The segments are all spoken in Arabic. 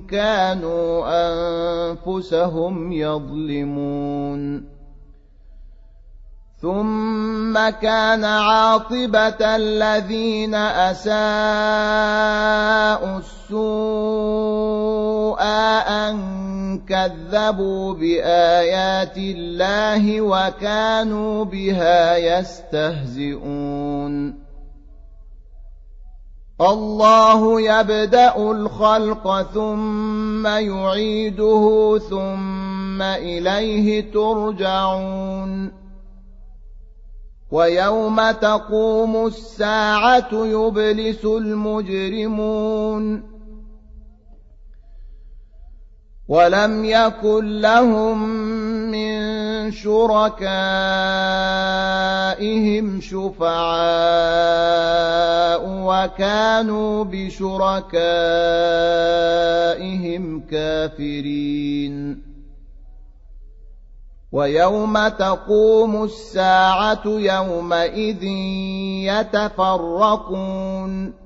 كانوا أنفسهم يظلمون. ثم كان عاقبة الذين أساءوا السوء أن كذبوا بآيات الله وكانوا بها يستهزئون. الله يبدأ الخلق ثم يعيده ثم إليه ترجعون. ويوم تقوم الساعة يبلس المجرمون. ولم يكن لهم شركائهم شفعاء وكانوا بشركائهم كافرين. ويوم تقوم الساعة يومئذ يتفرقون.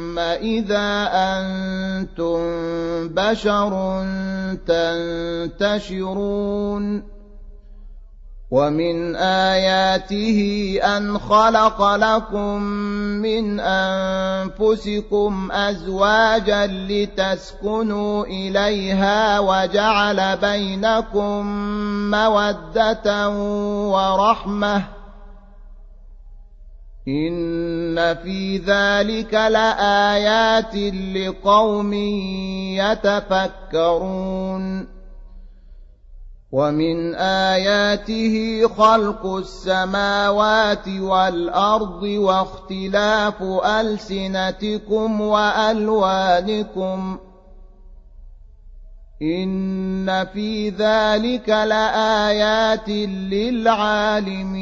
إذا أنتم بشر تنتشرون ومن آياته أن خلق لكم من أنفسكم أزواجا لتسكنوا إليها وجعل بينكم مودة ورحمة إن في ذلك لآيات لقوم يتفكرون ومن آياته خلق السماوات والأرض واختلاف ألسنتكم وألوانكم إن في ذلك لآيات للعالمين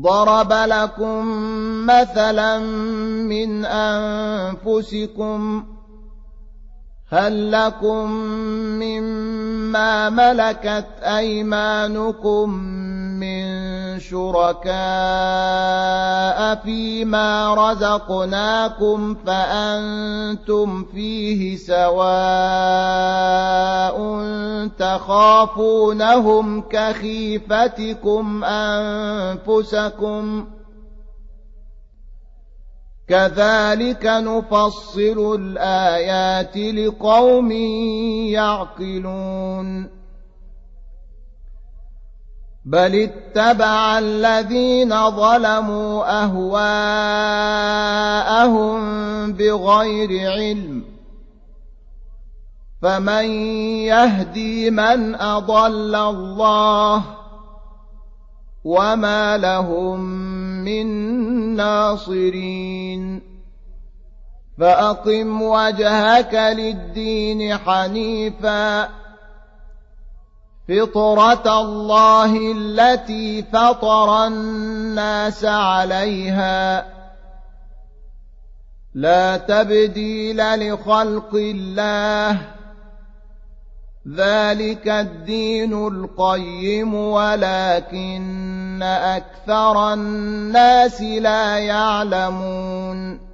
ضرب لكم مثلا من أنفسكم هل لكم مما ملكت أيمانكم من شركاء فيما رزقناكم فأنتم فيه سواء تخافونهم كخيفتكم أنفسكم كذلك نفصل الآيات لقوم يعقلون بل اتبع الذين ظلموا أهواءهم بغير علم فمن يهدي من أضل الله وما لهم من ناصرين فأقم وجهك للدين حنيفاً فطرة الله التي فطر الناس عليها. لا تبديل لخلق الله. ذلك الدين القيم ولكن أكثر الناس لا يعلمون.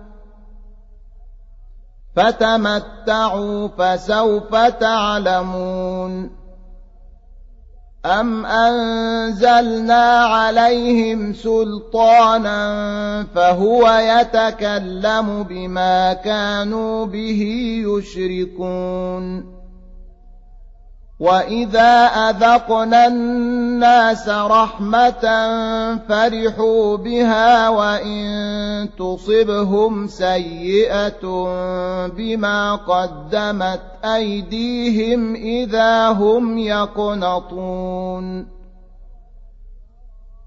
فتمتعوا فسوف تعلمون أم أنزلنا عليهم سلطانا فهو يتكلم بما كانوا به يشركون واذا اذقنا الناس رحمه فرحوا بها وان تصبهم سيئه بما قدمت ايديهم اذا هم يقنطون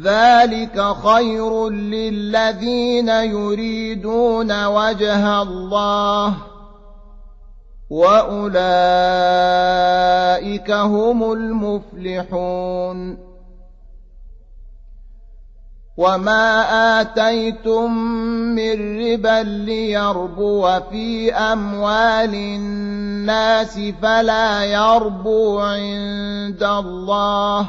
ذلك خير للذين يريدون وجه الله واولئك هم المفلحون وما اتيتم من ربا ليربو في اموال الناس فلا يربو عند الله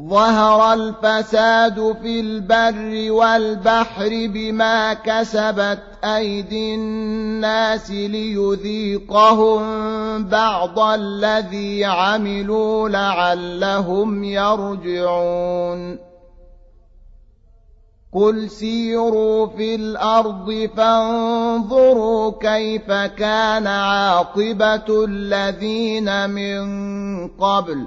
ظهر الفساد في البر والبحر بما كسبت أيدي الناس ليذيقهم بعض الذي عملوا لعلهم يرجعون. قل سيروا في الأرض فانظروا كيف كان عاقبة الذين من قبل.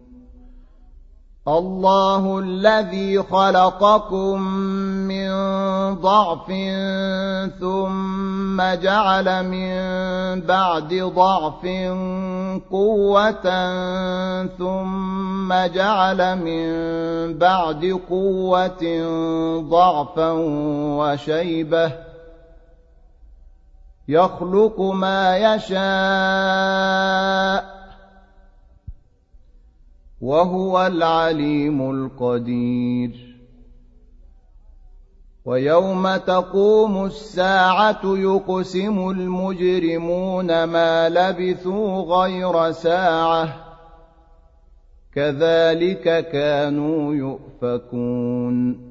الله الذي خلقكم من ضعف ثم جعل من بعد ضعف قوة ثم جعل من بعد قوة ضعفا وشيبة يخلق ما يشاء وهو العليم القدير. ويوم تقوم الساعة يقسم المجرمون ما لبثوا غير ساعة. كذلك كانوا يؤفكون.